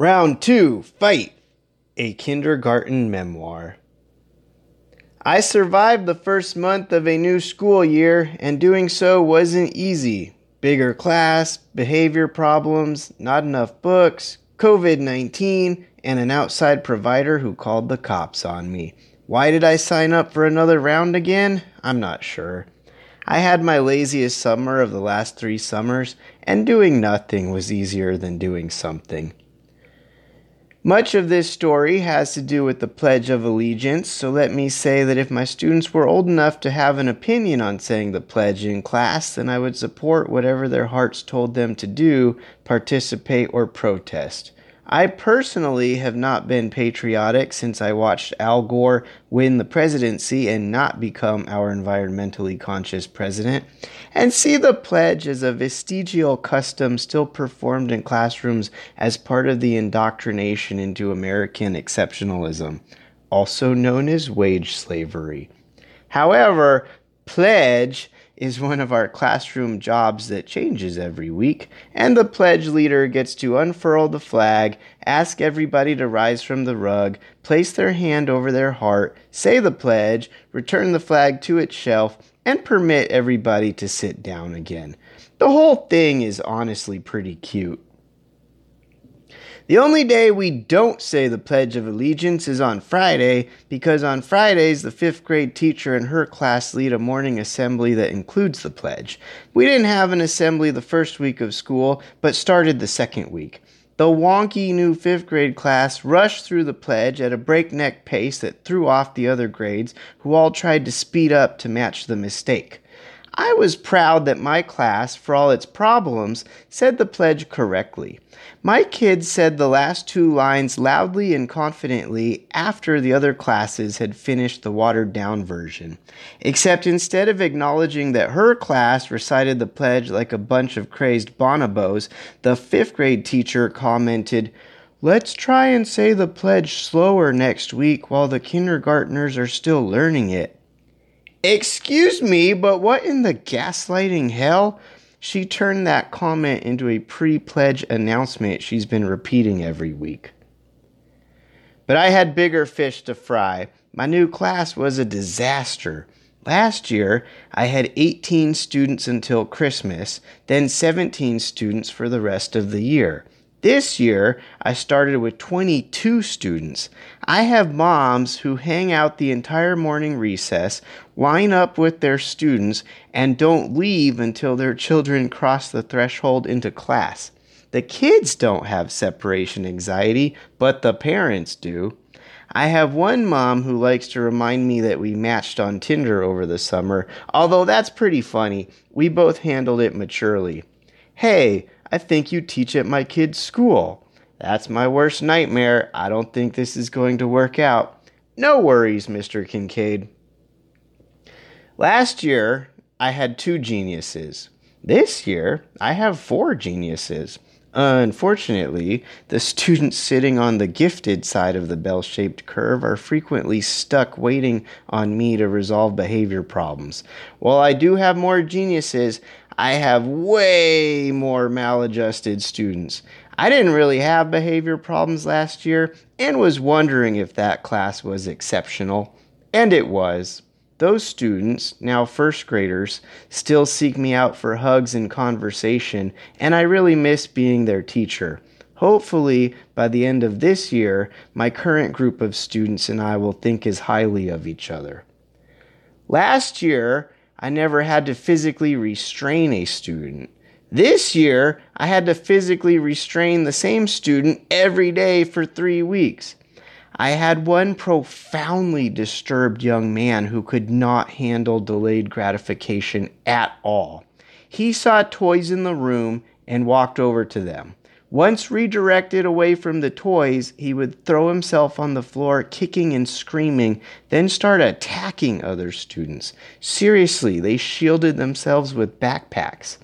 Round two, fight. A kindergarten memoir. I survived the first month of a new school year, and doing so wasn't easy. Bigger class, behavior problems, not enough books, COVID 19, and an outside provider who called the cops on me. Why did I sign up for another round again? I'm not sure. I had my laziest summer of the last three summers, and doing nothing was easier than doing something. Much of this story has to do with the Pledge of Allegiance, so let me say that if my students were old enough to have an opinion on saying the pledge in class, then I would support whatever their hearts told them to do, participate, or protest. I personally have not been patriotic since I watched Al Gore win the presidency and not become our environmentally conscious president, and see the pledge as a vestigial custom still performed in classrooms as part of the indoctrination into American exceptionalism, also known as wage slavery. However, pledge is one of our classroom jobs that changes every week, and the pledge leader gets to unfurl the flag, ask everybody to rise from the rug, place their hand over their heart, say the pledge, return the flag to its shelf, and permit everybody to sit down again. The whole thing is honestly pretty cute. The only day we don't say the Pledge of Allegiance is on Friday because on Fridays the fifth grade teacher and her class lead a morning assembly that includes the pledge. We didn't have an assembly the first week of school, but started the second week. The wonky new fifth grade class rushed through the pledge at a breakneck pace that threw off the other grades, who all tried to speed up to match the mistake. I was proud that my class, for all its problems, said the pledge correctly. My kids said the last two lines loudly and confidently after the other classes had finished the watered down version. Except instead of acknowledging that her class recited the pledge like a bunch of crazed bonobos, the fifth grade teacher commented, Let's try and say the pledge slower next week while the kindergartners are still learning it. Excuse me, but what in the gaslighting hell? She turned that comment into a pre pledge announcement she's been repeating every week. But I had bigger fish to fry. My new class was a disaster. Last year, I had 18 students until Christmas, then 17 students for the rest of the year. This year, I started with 22 students. I have moms who hang out the entire morning recess, line up with their students, and don't leave until their children cross the threshold into class. The kids don't have separation anxiety, but the parents do. I have one mom who likes to remind me that we matched on Tinder over the summer, although that's pretty funny. We both handled it maturely. Hey, I think you teach at my kid's school. That's my worst nightmare. I don't think this is going to work out. No worries, Mr. Kincaid. Last year, I had two geniuses. This year, I have four geniuses. Unfortunately, the students sitting on the gifted side of the bell shaped curve are frequently stuck waiting on me to resolve behavior problems. While I do have more geniuses, I have way more maladjusted students. I didn't really have behavior problems last year and was wondering if that class was exceptional. And it was. Those students, now first graders, still seek me out for hugs and conversation, and I really miss being their teacher. Hopefully, by the end of this year, my current group of students and I will think as highly of each other. Last year, I never had to physically restrain a student. This year, I had to physically restrain the same student every day for three weeks. I had one profoundly disturbed young man who could not handle delayed gratification at all. He saw toys in the room and walked over to them. Once redirected away from the toys, he would throw himself on the floor, kicking and screaming, then start attacking other students. Seriously, they shielded themselves with backpacks.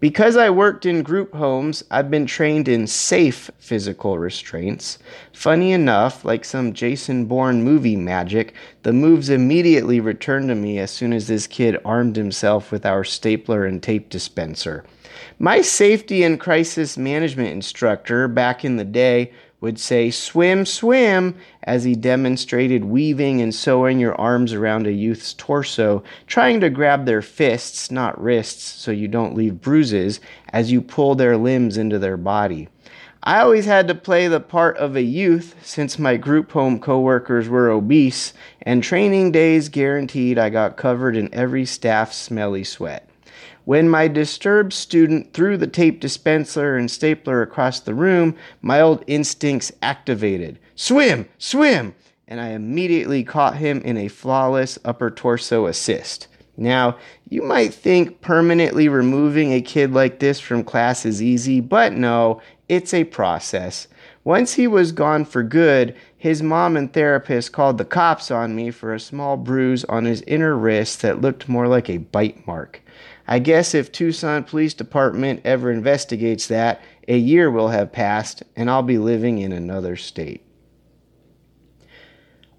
Because I worked in group homes, I've been trained in safe physical restraints. Funny enough, like some Jason Bourne movie magic, the moves immediately returned to me as soon as this kid armed himself with our stapler and tape dispenser. My safety and crisis management instructor back in the day would say, Swim, swim, as he demonstrated weaving and sewing your arms around a youth's torso, trying to grab their fists, not wrists, so you don't leave bruises, as you pull their limbs into their body. I always had to play the part of a youth since my group home coworkers were obese, and training days guaranteed I got covered in every staff smelly sweat. When my disturbed student threw the tape dispenser and stapler across the room, my old instincts activated. Swim! Swim! And I immediately caught him in a flawless upper torso assist. Now, you might think permanently removing a kid like this from class is easy, but no, it's a process. Once he was gone for good, his mom and therapist called the cops on me for a small bruise on his inner wrist that looked more like a bite mark. I guess if Tucson Police Department ever investigates that, a year will have passed and I'll be living in another state.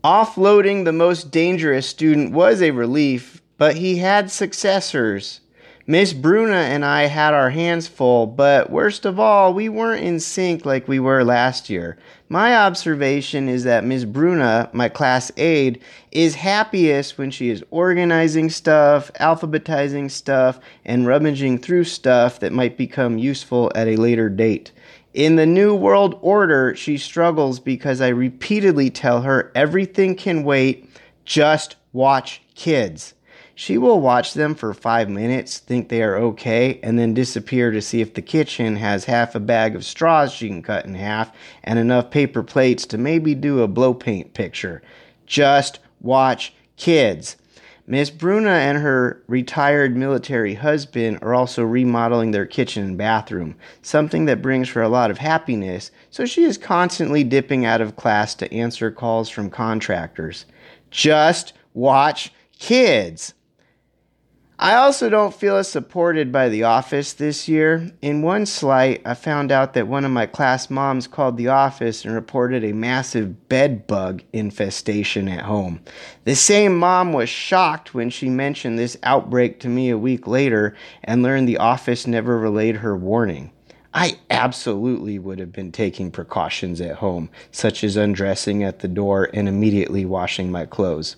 Offloading the most dangerous student was a relief, but he had successors. Miss Bruna and I had our hands full, but worst of all, we weren't in sync like we were last year. My observation is that Miss Bruna, my class aide, is happiest when she is organizing stuff, alphabetizing stuff, and rummaging through stuff that might become useful at a later date. In the New World Order, she struggles because I repeatedly tell her everything can wait, just watch kids. She will watch them for five minutes, think they are okay, and then disappear to see if the kitchen has half a bag of straws she can cut in half and enough paper plates to maybe do a blow paint picture. Just watch kids. Miss Bruna and her retired military husband are also remodeling their kitchen and bathroom, something that brings her a lot of happiness, so she is constantly dipping out of class to answer calls from contractors. Just watch kids. I also don't feel as supported by the office this year. In one slight, I found out that one of my class moms called the office and reported a massive bed bug infestation at home. The same mom was shocked when she mentioned this outbreak to me a week later and learned the office never relayed her warning. I absolutely would have been taking precautions at home, such as undressing at the door and immediately washing my clothes.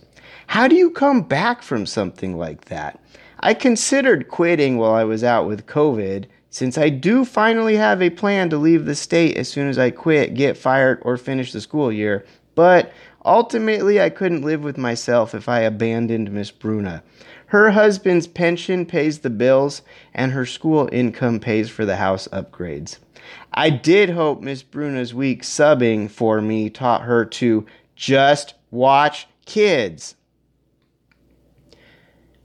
How do you come back from something like that? I considered quitting while I was out with COVID, since I do finally have a plan to leave the state as soon as I quit, get fired, or finish the school year. But ultimately, I couldn't live with myself if I abandoned Miss Bruna. Her husband's pension pays the bills, and her school income pays for the house upgrades. I did hope Miss Bruna's week subbing for me taught her to just watch kids.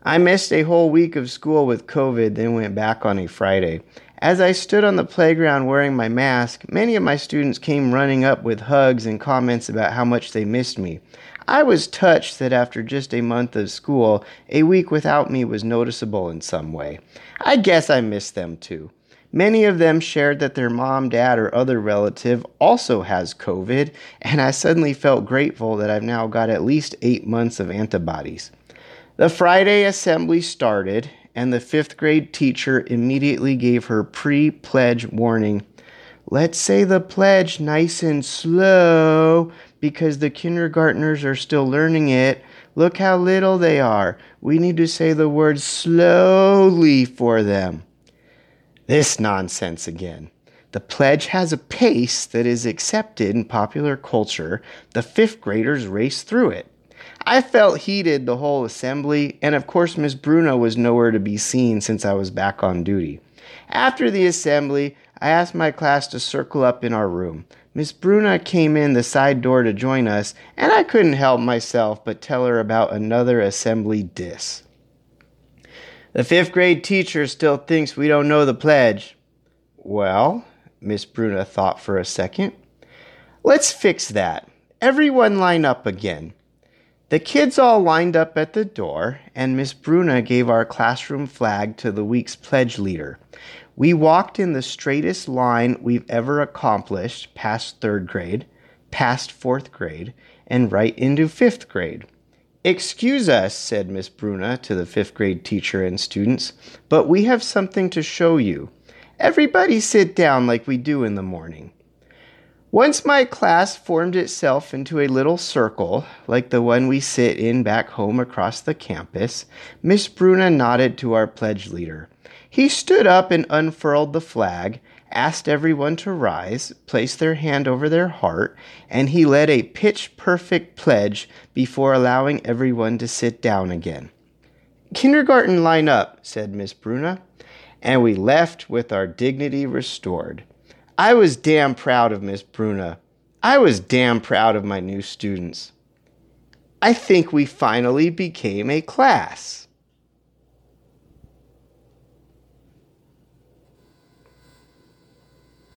I missed a whole week of school with COVID, then went back on a Friday. As I stood on the playground wearing my mask, many of my students came running up with hugs and comments about how much they missed me. I was touched that after just a month of school, a week without me was noticeable in some way. I guess I missed them too. Many of them shared that their mom, dad, or other relative also has COVID, and I suddenly felt grateful that I've now got at least eight months of antibodies. The Friday assembly started, and the fifth grade teacher immediately gave her pre pledge warning. Let's say the pledge nice and slow because the kindergartners are still learning it. Look how little they are. We need to say the word slowly for them. This nonsense again. The pledge has a pace that is accepted in popular culture. The fifth graders race through it. I felt heated the whole assembly, and of course, Miss Bruna was nowhere to be seen since I was back on duty. After the assembly, I asked my class to circle up in our room. Miss Bruna came in the side door to join us, and I couldn't help myself but tell her about another assembly diss. The fifth grade teacher still thinks we don't know the pledge. Well, Miss Bruna thought for a second. Let's fix that. Everyone line up again. The kids all lined up at the door, and Miss Bruna gave our classroom flag to the week's pledge leader. We walked in the straightest line we've ever accomplished past third grade, past fourth grade, and right into fifth grade. Excuse us, said Miss Bruna to the fifth grade teacher and students, but we have something to show you. Everybody sit down like we do in the morning. Once my class formed itself into a little circle, like the one we sit in back home across the campus, Miss Bruna nodded to our pledge leader. He stood up and unfurled the flag, asked everyone to rise, place their hand over their heart, and he led a pitch perfect pledge before allowing everyone to sit down again. Kindergarten line up, said Miss Bruna, and we left with our dignity restored. I was damn proud of Miss Bruna. I was damn proud of my new students. I think we finally became a class.